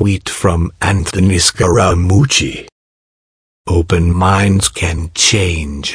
tweet from Anthony Scaramucci. Open minds can change.